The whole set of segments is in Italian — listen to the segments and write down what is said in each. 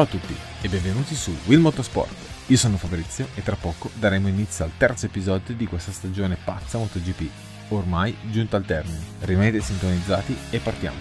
Ciao a tutti e benvenuti su Will Motorsport. Io sono Fabrizio e tra poco daremo inizio al terzo episodio di questa stagione pazza MotoGP, ormai giunto al termine. Rimanete sintonizzati e partiamo.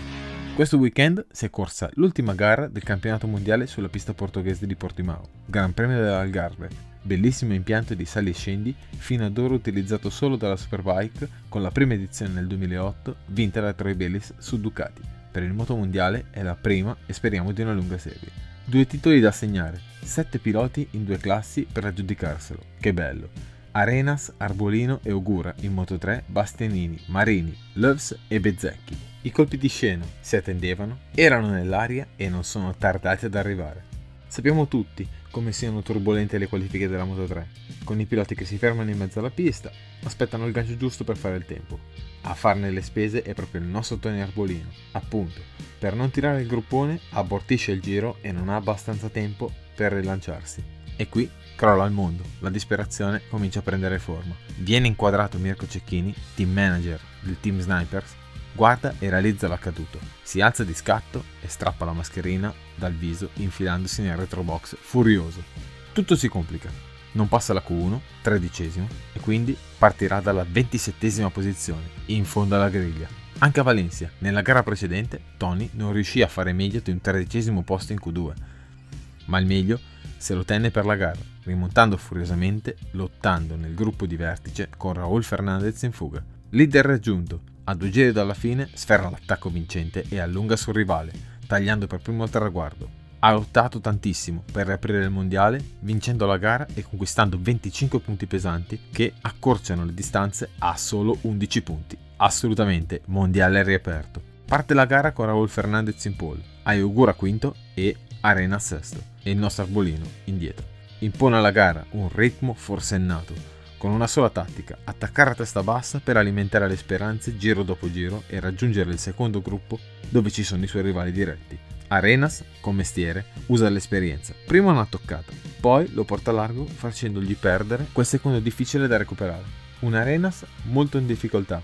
Questo weekend si è corsa l'ultima gara del campionato mondiale sulla pista portoghese di Portimao, Gran Premio dell'Algarve, bellissimo impianto di sali e scendi, fino ad ora utilizzato solo dalla Superbike, con la prima edizione nel 2008 vinta da Troy Bellis su Ducati. Per il moto mondiale è la prima e speriamo di una lunga serie. Due titoli da segnare, sette piloti in due classi per aggiudicarselo. Che bello! Arenas, Arbolino e Ogura in Moto 3, Bastianini, Marini, Loves e Bezzecchi. I colpi di scena si attendevano, erano nell'aria e non sono tardati ad arrivare. Sappiamo tutti come siano turbolente le qualifiche della Moto 3, con i piloti che si fermano in mezzo alla pista, aspettano il gancio giusto per fare il tempo. A farne le spese è proprio il nostro Tony Arbolino, appunto, per non tirare il gruppone abortisce il giro e non ha abbastanza tempo per rilanciarsi. E qui crolla il mondo, la disperazione comincia a prendere forma. Viene inquadrato Mirko Cecchini, team manager del team Snipers, guarda e realizza l'accaduto. Si alza di scatto e strappa la mascherina dal viso infilandosi nel retrobox furioso. Tutto si complica. Non passa la Q1, tredicesimo, e quindi partirà dalla ventisettesima posizione, in fondo alla griglia. Anche a Valencia, nella gara precedente, Tony non riuscì a fare meglio di un tredicesimo posto in Q2, ma il meglio se lo tenne per la gara, rimontando furiosamente, lottando nel gruppo di vertice con Raúl Fernandez in fuga. Leader raggiunto, a due giri dalla fine sferra l'attacco vincente e allunga sul rivale, tagliando per primo il traguardo. Ha lottato tantissimo per riaprire il mondiale, vincendo la gara e conquistando 25 punti pesanti che accorciano le distanze a solo 11 punti. Assolutamente mondiale riaperto. Parte la gara con Raúl Fernandez in pole, Ayogura quinto e Arena sesto e il nostro arbolino indietro. Impone alla gara un ritmo forsennato, con una sola tattica, attaccare a testa bassa per alimentare le speranze giro dopo giro e raggiungere il secondo gruppo dove ci sono i suoi rivali diretti. Arenas, con mestiere, usa l'esperienza. Prima una toccata, poi lo porta a largo facendogli perdere quel secondo difficile da recuperare. Un Arenas molto in difficoltà.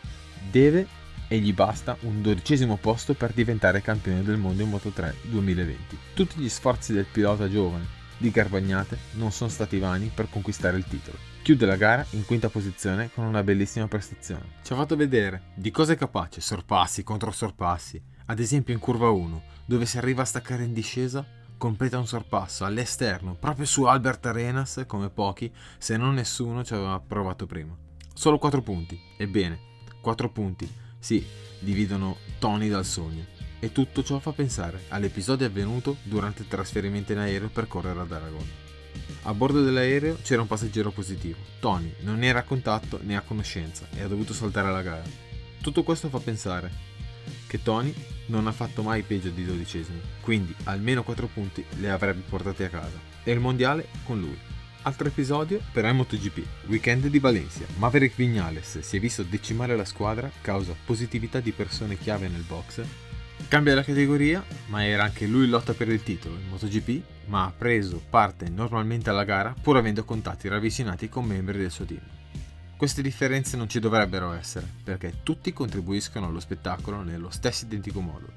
Deve e gli basta un dodicesimo posto per diventare campione del mondo in Moto3 2020. Tutti gli sforzi del pilota giovane di Garbagnate non sono stati vani per conquistare il titolo. Chiude la gara in quinta posizione con una bellissima prestazione. Ci ha fatto vedere di cosa è capace, sorpassi contro sorpassi. Ad esempio in curva 1, dove si arriva a staccare in discesa, completa un sorpasso all'esterno proprio su Albert Arenas come pochi, se non nessuno ci aveva provato prima. Solo 4 punti. Ebbene, 4 punti, sì, dividono Tony dal sogno. E tutto ciò fa pensare all'episodio avvenuto durante il trasferimento in aereo per correre ad Aragon. A bordo dell'aereo c'era un passeggero positivo. Tony non era a contatto né a conoscenza e ha dovuto saltare la gara. Tutto questo fa pensare che Tony non ha fatto mai peggio di dodicesimi, quindi almeno 4 punti le avrebbe portate a casa. E il mondiale con lui. Altro episodio per MotoGP, weekend di Valencia. Maverick Vignales si è visto decimare la squadra causa positività di persone chiave nel box Cambia la categoria, ma era anche lui in lotta per il titolo in MotoGP, ma ha preso parte normalmente alla gara pur avendo contatti ravvicinati con membri del suo team. Queste differenze non ci dovrebbero essere, perché tutti contribuiscono allo spettacolo nello stesso identico modo.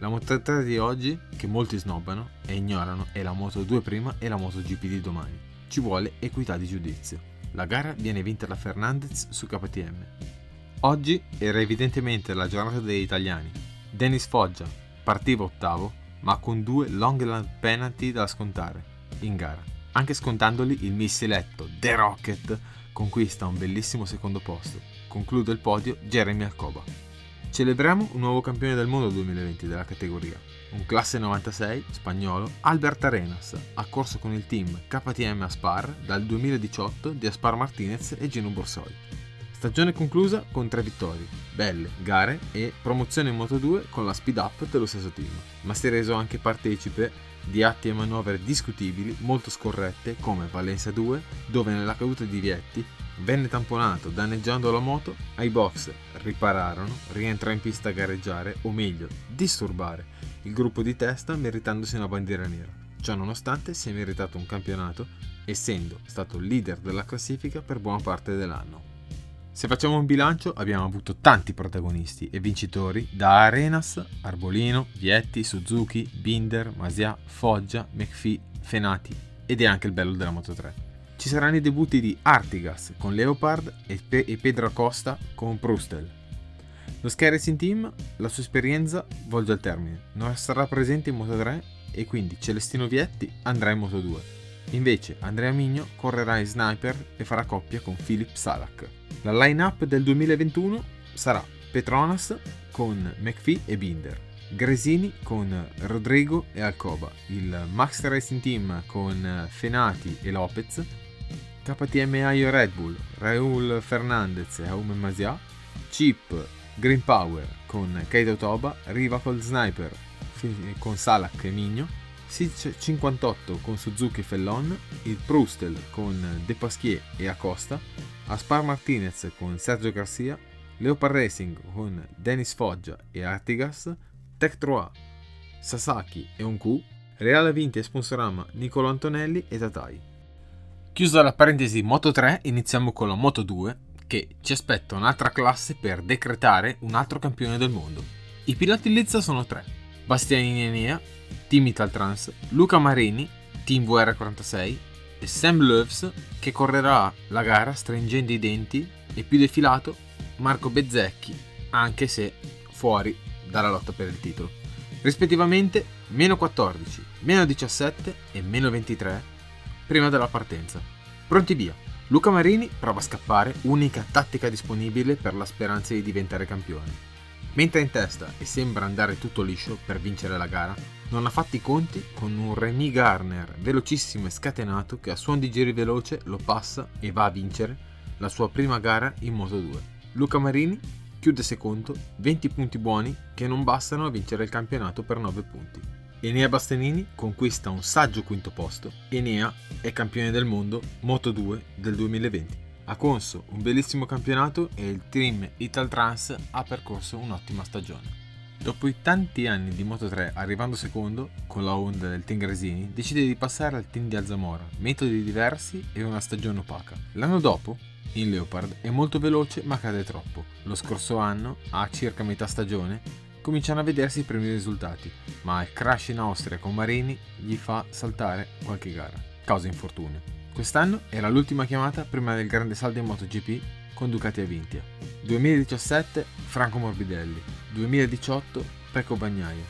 La Moto 3 di oggi, che molti snobbano e ignorano, è la Moto 2 prima e la MotoGP di domani. Ci vuole equità di giudizio. La gara viene vinta da Fernandez su KTM. Oggi era evidentemente la giornata degli italiani, Dennis Foggia partiva ottavo, ma con due long land penalty da scontare in gara. Anche scontandoli, il missiletto The Rocket conquista un bellissimo secondo posto. Conclude il podio Jeremy Alcoba. Celebriamo un nuovo campione del mondo 2020 della categoria, un classe 96 spagnolo Albert Arenas, ha corso con il team KTM Aspar dal 2018 di Aspar Martinez e Gino Borsoi. Stagione conclusa con tre vittorie, belle, gare e promozione in Moto2 con la speed up dello stesso team, ma si è reso anche partecipe di atti e manovre discutibili molto scorrette come Valencia 2, dove nella caduta di Vietti venne tamponato danneggiando la moto, ai box ripararono, rientrò in pista a gareggiare, o meglio, disturbare il gruppo di testa meritandosi una bandiera nera. Ciò nonostante si è meritato un campionato, essendo stato leader della classifica per buona parte dell'anno. Se facciamo un bilancio abbiamo avuto tanti protagonisti e vincitori da Arenas, Arbolino, Vietti, Suzuki, Binder, Masia, Foggia, McPhee, Fenati ed è anche il bello della Moto 3. Ci saranno i debutti di Artigas con Leopard e, Pe- e Pedro Acosta con Prustel. Lo Sky Racing Team la sua esperienza volge al termine, non sarà presente in Moto 3 e quindi Celestino Vietti andrà in Moto 2. Invece Andrea Migno correrà in sniper e farà coppia con Philip Salak. La line-up del 2021 sarà Petronas con McPhee e Binder, Gresini con Rodrigo e Alcoba, il Max Racing Team con Fenati e Lopez, KTM Aio Red Bull, Raul Fernandez e Aume Masia, Chip Green Power con Keito Toba, Riva col Sniper con Salak e Migno, Sitch 58 con Suzuki e Fellon, il Prustel con De Pasquier e Acosta, Aspar Martinez con Sergio Garcia, Leopard Racing con Dennis Foggia e Artigas, Tech 3 Sasaki e Onku, Reale Vinti e Sponsorama Nicolo Antonelli e Tatai. Chiusa la parentesi Moto 3, iniziamo con la Moto 2 che ci aspetta un'altra classe per decretare un altro campione del mondo. I piloti in lizza sono tre: Bastianini Enea, Team Italtrans, Luca Marini, Team VR46 e Sam Loves che correrà la gara stringendo i denti e più defilato Marco Bezzecchi, anche se fuori dalla lotta per il titolo. Rispettivamente meno 14, meno 17 e meno 23 prima della partenza. Pronti via! Luca Marini prova a scappare, unica tattica disponibile per la speranza di diventare campione. Mentre in testa e sembra andare tutto liscio per vincere la gara, non ha fatto i conti con un Remy Garner velocissimo e scatenato che a suon di giri veloce lo passa e va a vincere la sua prima gara in Moto 2. Luca Marini chiude secondo, 20 punti buoni che non bastano a vincere il campionato per 9 punti. Enea Bastianini conquista un saggio quinto posto. Enea è campione del mondo Moto 2 del 2020. Ha conso un bellissimo campionato e il team Italtrans ha percorso un'ottima stagione. Dopo i tanti anni di Moto 3 arrivando secondo con la Honda del team Gresini, decide di passare al team di Alzamora, metodi diversi e una stagione opaca. L'anno dopo, in Leopard, è molto veloce ma cade troppo. Lo scorso anno, a circa metà stagione, cominciano a vedersi i primi risultati, ma il crash in Austria con Marini gli fa saltare qualche gara, causa infortunio. Quest'anno era l'ultima chiamata prima del grande saldo in MotoGP con Ducati a Vintia. 2017 Franco Morbidelli, 2018 Pecco Bagnaia.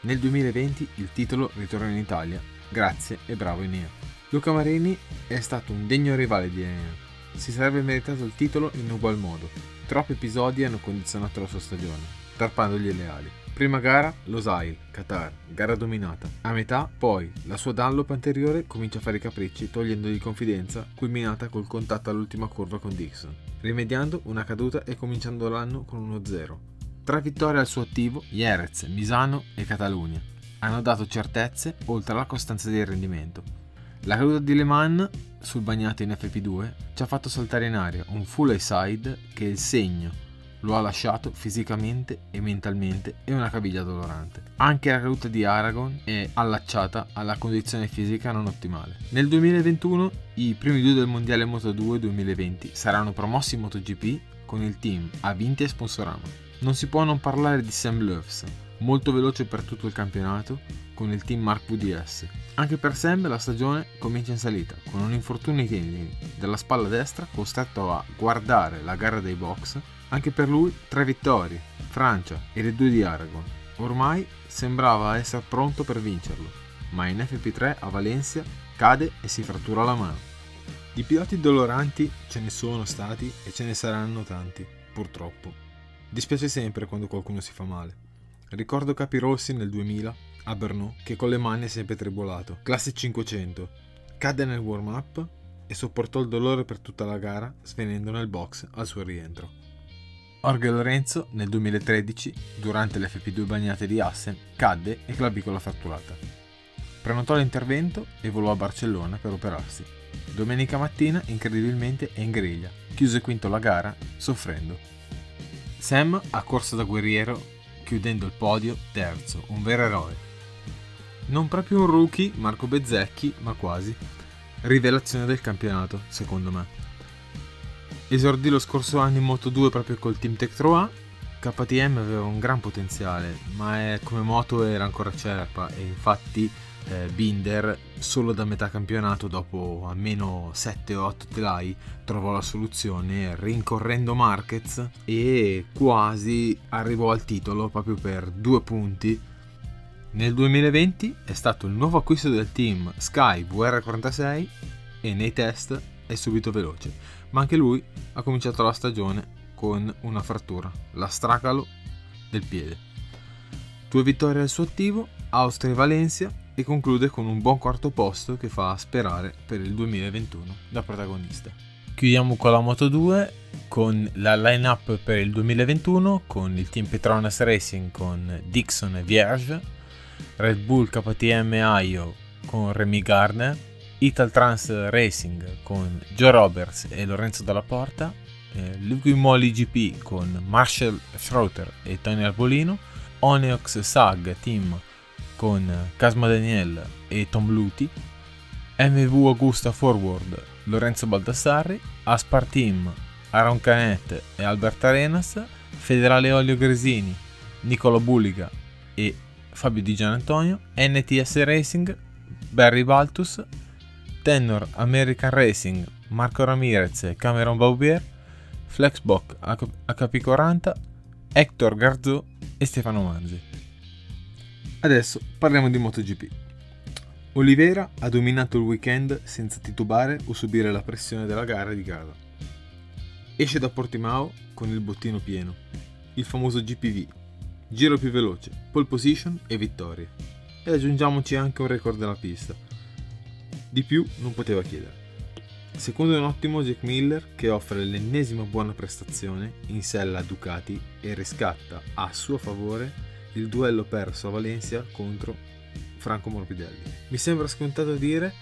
Nel 2020 il titolo ritorna in Italia, grazie e bravo Enea. Luca Marini è stato un degno rivale di Enea. Si sarebbe meritato il titolo in ugual modo. Troppi episodi hanno condizionato la sua stagione tarpandogli le ali. Prima gara, Losail, Qatar, gara dominata. A metà, poi, la sua Dunlop anteriore comincia a fare i capricci togliendogli confidenza, culminata col contatto all'ultima curva con Dixon, rimediando una caduta e cominciando l'anno con uno 0 Tre vittorie al suo attivo, Jerez, Misano e Catalunya, hanno dato certezze oltre alla costanza del rendimento. La caduta di Le Mans sul bagnato in FP2 ci ha fatto saltare in aria un full side che il segno lo ha lasciato fisicamente e mentalmente e una caviglia dolorante. Anche la caduta di Aragon è allacciata alla condizione fisica non ottimale. Nel 2021 i primi due del Mondiale Moto2 2020 saranno promossi in MotoGP con il team Avinti e Sponsorama. Non si può non parlare di Sam Loves, molto veloce per tutto il campionato con il team Mark VDS. Anche per Sam la stagione comincia in salita, con un infortunio ai tendini della spalla destra costretto a guardare la gara dei box anche per lui tre vittorie, Francia e le due di Aragon. Ormai sembrava essere pronto per vincerlo, ma in FP3 a Valencia cade e si frattura la mano. Di piloti doloranti ce ne sono stati e ce ne saranno tanti, purtroppo. Dispiace sempre quando qualcuno si fa male. Ricordo Capirossi nel 2000 a Brno che con le mani è sempre tribolato. Classe 500. Cadde nel warm-up e sopportò il dolore per tutta la gara svenendo nel box al suo rientro. Orge Lorenzo nel 2013, durante le FP2 bagnate di Assen, cadde e clavicola fratturata. Prenotò l'intervento e volò a Barcellona per operarsi. Domenica mattina, incredibilmente, è in griglia. Chiuse quinto la gara, soffrendo. Sam ha corso da guerriero, chiudendo il podio terzo, un vero eroe. Non proprio un rookie, Marco Bezzecchi, ma quasi. Rivelazione del campionato, secondo me. Esordì lo scorso anno in Moto 2 proprio col team Tech 3 KTM aveva un gran potenziale, ma è, come moto era ancora cerpa e infatti Binder solo da metà campionato dopo almeno 7 o 8 telai trovò la soluzione rincorrendo Marquez e quasi arrivò al titolo proprio per due punti nel 2020 è stato il nuovo acquisto del team Sky VR46 e nei test è subito veloce, ma anche lui ha cominciato la stagione con una frattura, la stracalo del piede. Due vittorie al suo attivo, Austria e Valencia e conclude con un buon quarto posto che fa sperare per il 2021 da protagonista. Chiudiamo con la Moto 2 con la line-up per il 2021 con il team Petronas Racing con Dixon e Vierge Red Bull KTM Aio con Remy Gardner, Ital Trans Racing con Joe Roberts e Lorenzo Dalla Porta, eh, Liqui Moly GP con Marshall Schroeter e Tony Arbolino, Oneox Sag Team con Casma Daniel e Tom Luti, MV Augusta Forward Lorenzo Baldassarri, Aspar Team Aaron Canet e Albert Arenas, Federale Olio Gresini, Nicolo Bulliga e Fabio Di Gian Antonio, NTS Racing, Barry Baltus, Tenor American Racing, Marco Ramirez e Cameron Baubier, Flexbox HP40, Hector Garzò e Stefano Manzi. Adesso parliamo di MotoGP. Oliveira ha dominato il weekend senza titubare o subire la pressione della gara di casa. Esce da Portimao con il bottino pieno, il famoso GPV, giro più veloce, pole position e vittorie. E aggiungiamoci anche un record della pista. Di più non poteva chiedere. Secondo un ottimo Jack Miller che offre l'ennesima buona prestazione in sella a Ducati e riscatta a suo favore il duello perso a Valencia contro Franco Morbidelli. Mi sembra scontato dire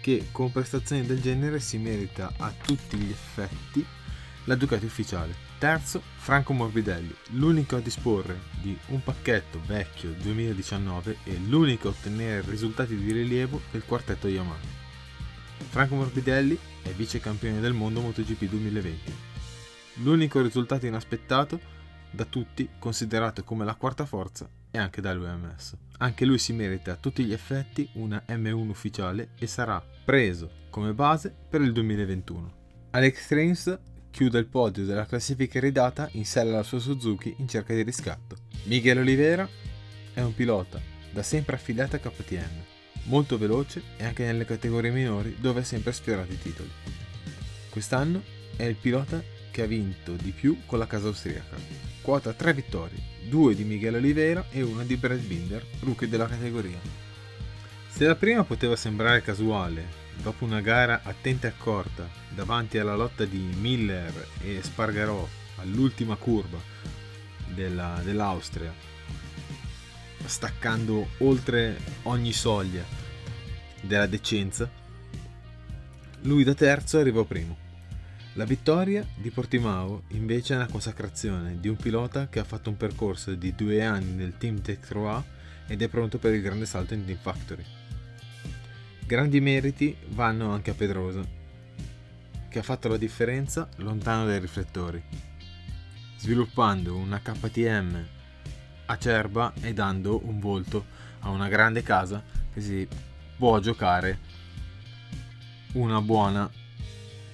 che con prestazioni del genere si merita a tutti gli effetti la Ducati ufficiale. Terzo, Franco Morbidelli, l'unico a disporre di un pacchetto vecchio 2019 e l'unico a ottenere risultati di rilievo del quartetto Yamaha. Franco Morbidelli è vice campione del mondo MotoGP 2020. L'unico risultato inaspettato da tutti, considerato come la quarta forza e anche dall'UMS. Anche lui si merita a tutti gli effetti una M1 ufficiale e sarà preso come base per il 2021. Alex Rins chiude il podio della classifica ridata in sella alla sua Suzuki in cerca di riscatto. Miguel Oliveira è un pilota da sempre affiliato a KTM, molto veloce e anche nelle categorie minori dove ha sempre sfiorato i titoli. Quest'anno è il pilota che ha vinto di più con la casa austriaca. Quota 3 vittorie, 2 di Miguel Oliveira e una di Brad Binder, rookie della categoria. Se la prima poteva sembrare casuale dopo una gara attenta e accorta davanti alla lotta di Miller e Spargarò all'ultima curva della, dell'Austria, staccando oltre ogni soglia della decenza, lui da terzo arrivò primo. La vittoria di Portimao invece è una consacrazione di un pilota che ha fatto un percorso di due anni nel team Tech 3 ed è pronto per il grande salto in Team Factory. Grandi meriti vanno anche a Pedrosa, che ha fatto la differenza lontano dai riflettori, sviluppando una KTM acerba e dando un volto a una grande casa che si può giocare una buona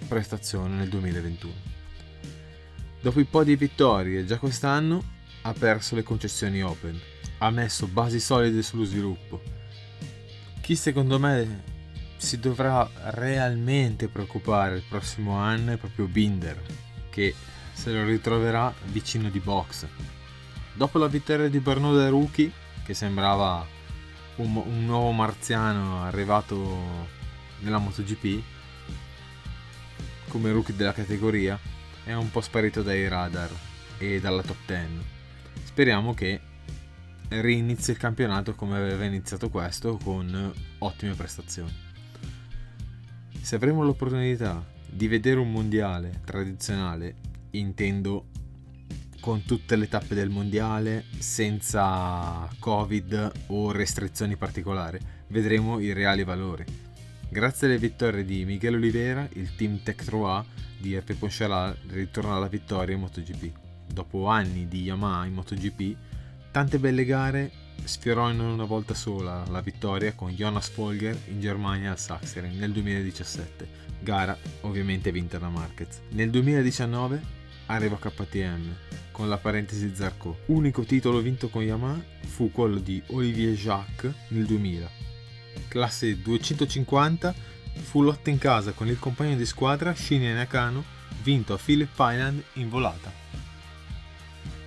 prestazione nel 2021. Dopo i po' di vittorie già quest'anno ha perso le concessioni open, ha messo basi solide sullo sviluppo chi secondo me si dovrà realmente preoccupare il prossimo anno è proprio Binder, che se lo ritroverà vicino di box. Dopo la vittoria di Bernard da Rookie, che sembrava un, un nuovo marziano arrivato nella MotoGP, come rookie della categoria, è un po' sparito dai radar e dalla top 10. Speriamo che rinizia il campionato come aveva iniziato questo con ottime prestazioni. Se avremo l'opportunità di vedere un mondiale tradizionale, intendo con tutte le tappe del mondiale, senza covid o restrizioni particolari, vedremo i reali valori. Grazie alle vittorie di Miguel Oliveira, il team Tech 3 di RP Poncharal ritorna alla vittoria in MotoGP. Dopo anni di Yamaha in MotoGP, tante belle gare sfiorò in una volta sola la vittoria con Jonas Folger in Germania al Sachsenring nel 2017, gara ovviamente vinta da Marquez. Nel 2019 arriva KTM con la parentesi Zarco. Unico titolo vinto con Yamaha fu quello di Olivier Jacques nel 2000. Classe 250 fu lotta in casa con il compagno di squadra Shinya Nakano, vinto a Philip Island in volata.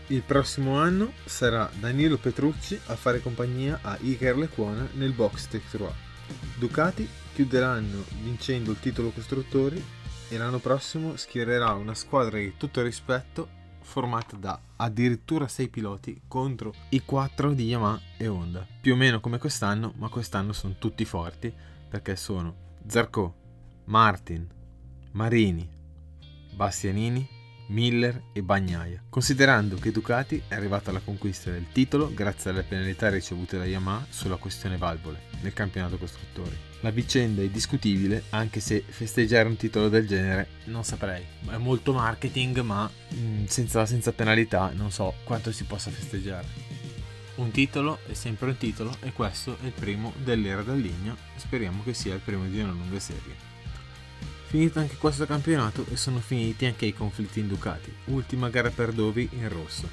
Il prossimo anno sarà Danilo Petrucci a fare compagnia a Iker Lecuona nel box Tech 3. Ducati chiude l'anno vincendo il titolo costruttori e l'anno prossimo schiererà una squadra di tutto rispetto formata da addirittura 6 piloti contro i 4 di Yamaha e Honda. Più o meno come quest'anno, ma quest'anno sono tutti forti perché sono Zarco, Martin, Marini, Bastianini, Miller e Bagnaia, considerando che Ducati è arrivata alla conquista del titolo grazie alle penalità ricevute da Yamaha sulla questione valvole nel campionato costruttori. La vicenda è discutibile, anche se festeggiare un titolo del genere non saprei. È molto marketing, ma mm, senza, senza penalità non so quanto si possa festeggiare. Un titolo è sempre un titolo e questo è il primo dell'era del ligno, speriamo che sia il primo di una lunga serie. Finito anche questo campionato e sono finiti anche i conflitti in Ducati, ultima gara per Dovi in rosso.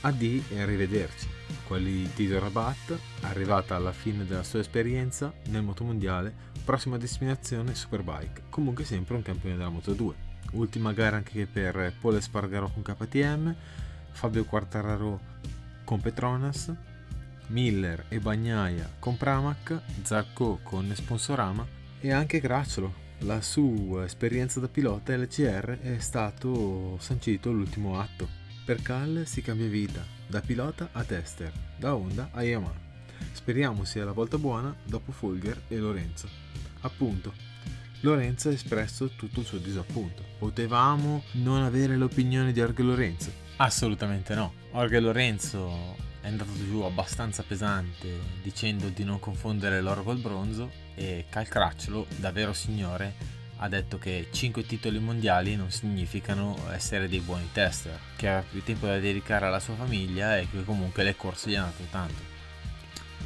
Addio e arrivederci. Quelli di Tito Rabat, arrivata alla fine della sua esperienza nel motomondiale, prossima destinazione Superbike, comunque sempre un campione della Moto 2. Ultima gara anche per Paul Espargaro con KTM, Fabio Quartararo con Petronas, Miller e Bagnaia con Pramac, Zacco con Sponsorama e anche Gracciolo. La sua esperienza da pilota LCR è stato sancito l'ultimo atto. Per Cal si cambia vita, da pilota a tester, da Honda a Yamaha. Speriamo sia la volta buona dopo Folger e Lorenzo. Appunto, Lorenzo ha espresso tutto il suo disappunto. Potevamo non avere l'opinione di Arge Lorenzo, Assolutamente no. Jorge Lorenzo è andato giù abbastanza pesante dicendo di non confondere l'oro col bronzo e Calcracciolo, davvero signore, ha detto che 5 titoli mondiali non significano essere dei buoni tester, che ha più tempo da dedicare alla sua famiglia e che comunque le corse gli hanno dato tanto.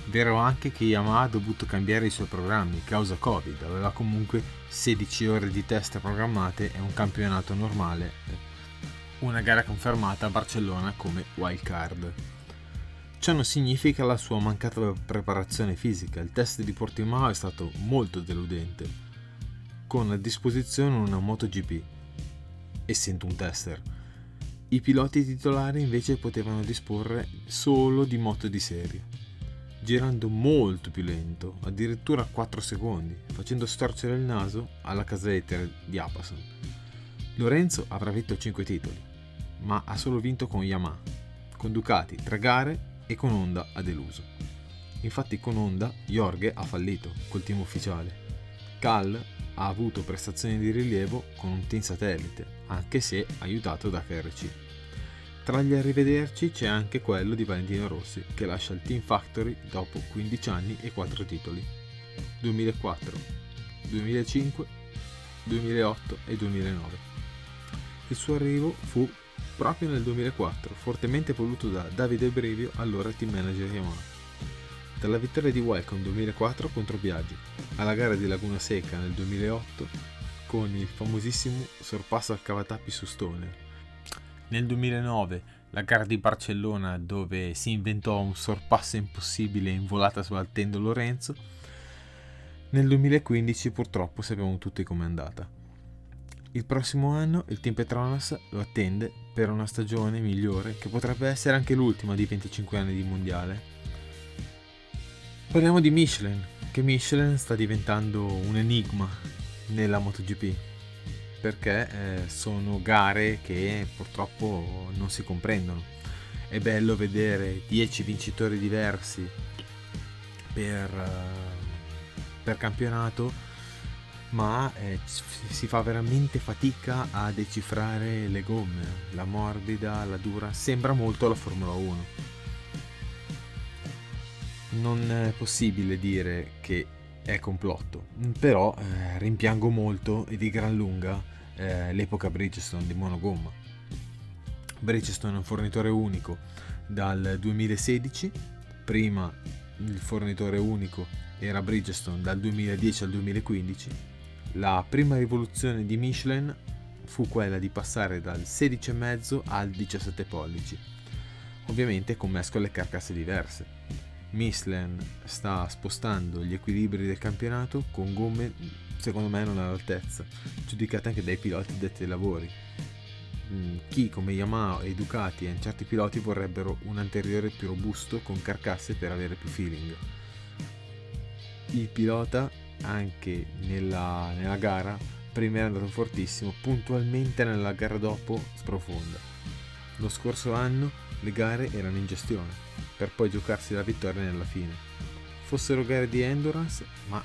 Vero anche che Yamaha ha dovuto cambiare i suoi programmi causa Covid, aveva comunque 16 ore di test programmate e un campionato normale una gara confermata a Barcellona come wild card. Ciò non significa la sua mancata preparazione fisica, il test di Portimao è stato molto deludente, con a disposizione una MotoGP, essendo un tester. I piloti titolari invece potevano disporre solo di moto di serie, girando molto più lento, addirittura 4 secondi, facendo storcere il naso alla casetta di Apason. Lorenzo avrà vinto 5 titoli, ma ha solo vinto con Yamaha, con Ducati 3 gare e con Honda ha deluso. Infatti con Honda Jorge ha fallito col team ufficiale. Cal ha avuto prestazioni di rilievo con un team satellite, anche se aiutato da KRC. Tra gli arrivederci c'è anche quello di Valentino Rossi, che lascia il Team Factory dopo 15 anni e 4 titoli. 2004, 2005, 2008 e 2009. Il suo arrivo fu proprio nel 2004, fortemente voluto da Davide Brevio, allora team manager Yamaha. Dalla vittoria di Welcome 2004 contro Biaggi, alla gara di Laguna Seca nel 2008 con il famosissimo sorpasso al cavatappi su Stoner. Nel 2009 la gara di Barcellona dove si inventò un sorpasso impossibile in volata sull'altendo Lorenzo. Nel 2015 purtroppo sappiamo tutti com'è andata. Il prossimo anno il Team Petronas lo attende per una stagione migliore che potrebbe essere anche l'ultima di 25 anni di mondiale. Parliamo di Michelin, che Michelin sta diventando un enigma nella MotoGP perché eh, sono gare che purtroppo non si comprendono. È bello vedere 10 vincitori diversi per, uh, per campionato ma eh, si fa veramente fatica a decifrare le gomme, la morbida, la dura, sembra molto la Formula 1. Non è possibile dire che è complotto, però eh, rimpiango molto e di gran lunga eh, l'epoca Bridgestone di monogomma. Bridgestone è un fornitore unico dal 2016, prima il fornitore unico era Bridgestone dal 2010 al 2015. La prima rivoluzione di Michelin fu quella di passare dal 16,5 al 17 pollici, ovviamente con mescole e carcasse diverse. Michelin sta spostando gli equilibri del campionato con gomme secondo me non all'altezza, giudicate anche dai piloti detti ai lavori. Mm, chi come Yamaha e Ducati e certi piloti vorrebbero un anteriore più robusto con carcasse per avere più feeling. Il pilota anche nella, nella gara prima era andato fortissimo, puntualmente nella gara dopo sprofonda. Lo scorso anno le gare erano in gestione, per poi giocarsi la vittoria nella fine. Fossero gare di endurance, ma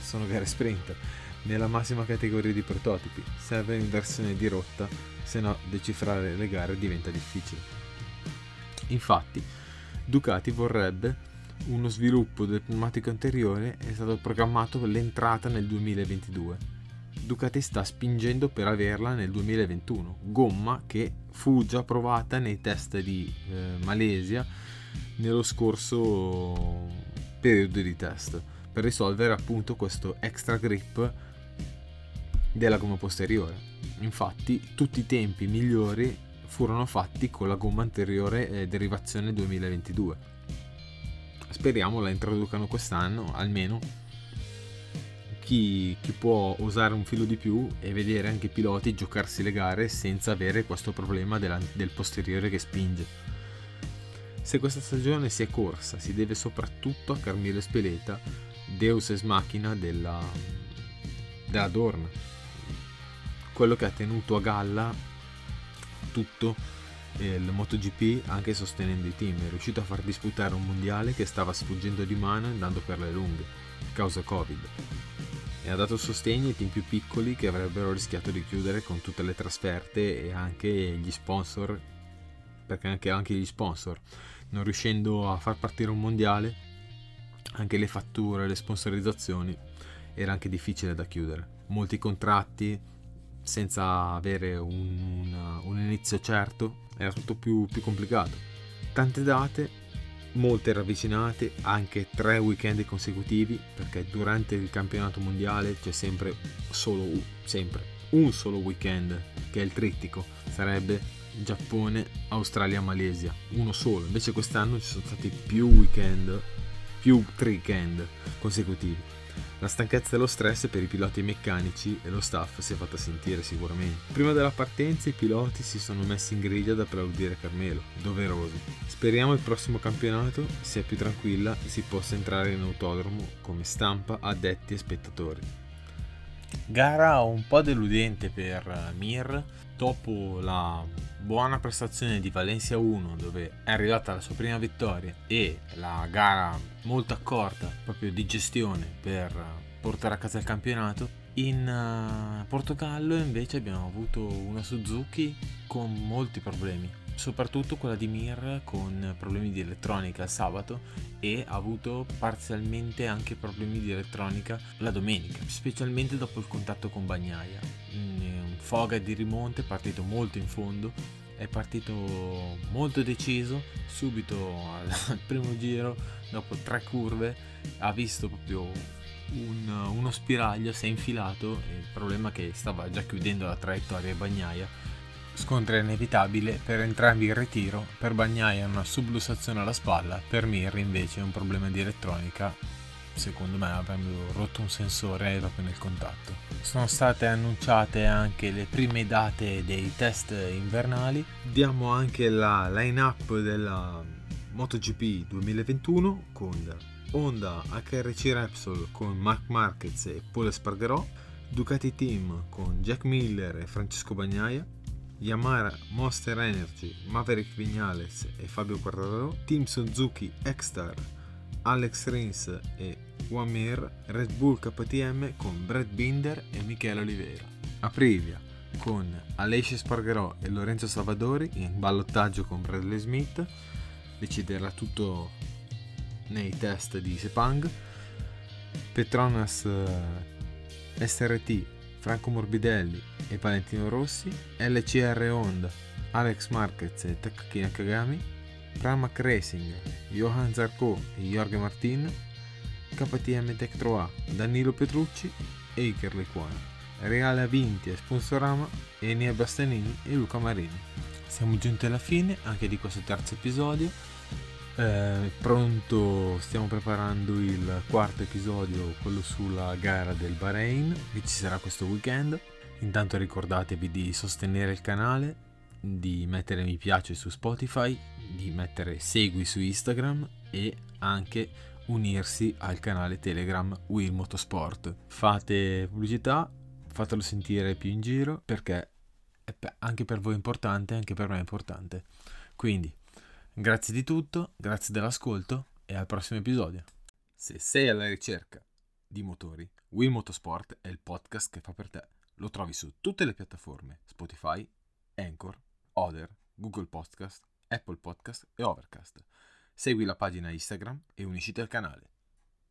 sono gare sprint, nella massima categoria di prototipi, serve un'inversione di rotta, se no decifrare le gare diventa difficile. Infatti, Ducati vorrebbe uno sviluppo del pneumatico anteriore è stato programmato per l'entrata nel 2022. Ducati sta spingendo per averla nel 2021, gomma che fu già provata nei test di eh, Malesia nello scorso periodo di test per risolvere appunto questo extra grip della gomma posteriore. Infatti tutti i tempi migliori furono fatti con la gomma anteriore eh, derivazione 2022. Speriamo la introducano quest'anno, almeno chi, chi, può usare un filo di più e vedere anche i piloti giocarsi le gare senza avere questo problema della, del posteriore che spinge. Se questa stagione si è corsa, si deve soprattutto a Carmelo Speleta, Deus ex machina della, della Dorn, quello che ha tenuto a galla tutto il MotoGP anche sostenendo i team, è riuscito a far disputare un mondiale che stava sfuggendo di mano andando per le lunghe, causa Covid. E ha dato sostegno ai team più piccoli che avrebbero rischiato di chiudere con tutte le trasferte e anche gli sponsor, perché anche, anche gli sponsor, non riuscendo a far partire un mondiale, anche le fatture, le sponsorizzazioni era anche difficile da chiudere. Molti contratti senza avere un, un, un inizio certo era tutto più, più complicato. Tante date, molte ravvicinate, anche tre weekend consecutivi, perché durante il campionato mondiale c'è sempre solo sempre un solo weekend che è il trittico, sarebbe Giappone, Australia, Malesia, uno solo. Invece quest'anno ci sono stati più weekend più tre weekend consecutivi. La stanchezza e lo stress per i piloti meccanici e lo staff si è fatta sentire sicuramente. Prima della partenza i piloti si sono messi in griglia ad applaudire Carmelo, doveroso. Speriamo il prossimo campionato sia più tranquilla e si possa entrare in autodromo come stampa, addetti e spettatori. Gara un po' deludente per Mir dopo la buona prestazione di Valencia 1 dove è arrivata la sua prima vittoria e la gara molto accorta proprio di gestione per portare a casa il campionato in uh, Portogallo invece abbiamo avuto una Suzuki con molti problemi soprattutto quella di Mir con problemi di elettronica il sabato e ha avuto parzialmente anche problemi di elettronica la domenica, specialmente dopo il contatto con Bagnaia. Foga di rimonte partito molto in fondo, è partito molto deciso, subito al primo giro, dopo tre curve, ha visto proprio un, uno spiraglio, si è infilato, il problema è che stava già chiudendo la traiettoria Bagnaia. Scontro inevitabile per entrambi il ritiro, per Bagnaia una sublussazione alla spalla, per Mir invece un problema di elettronica, secondo me avendo rotto un sensore proprio nel contatto. Sono state annunciate anche le prime date dei test invernali, diamo anche la line-up della MotoGP 2021 con Honda HRC Repsol con Mark Marquez e Paul Espargarò, Ducati Team con Jack Miller e Francesco Bagnaia, Yamaha Monster Energy, Maverick Vignales e Fabio Quartararo, Team Suzuki X-Star, Alex Rins e Wamir, Red Bull KTM con Brad Binder e Michele Oliveira. Aprilia con Alessia Spargerò e Lorenzo Salvadori in ballottaggio con Bradley Smith, deciderà tutto nei test di Sepang. Petronas eh, SRT Franco Morbidelli e Valentino Rossi, LCR Honda, Alex Marquez e Takaki Nakagami, Pramac Racing, Johan Zarco e Jorge Martin, KTM Tech 3A, Danilo Petrucci e Iker Lequana, Reale Avinti e Sponsorama, Enia Bastanini e Luca Marini. Siamo giunti alla fine anche di questo terzo episodio. Eh, pronto, stiamo preparando il quarto episodio, quello sulla gara del Bahrain, che ci sarà questo weekend. Intanto ricordatevi di sostenere il canale, di mettere mi piace su Spotify, di mettere segui su Instagram e anche unirsi al canale Telegram Will Motorsport. Fate pubblicità, fatelo sentire più in giro perché anche per voi è importante, anche per me è importante. Quindi, grazie di tutto, grazie dell'ascolto e al prossimo episodio. Se sei alla ricerca di motori, Will Motorsport è il podcast che fa per te. Lo trovi su tutte le piattaforme Spotify, Anchor, Other, Google Podcast, Apple Podcast e Overcast. Segui la pagina Instagram e unisciti al canale.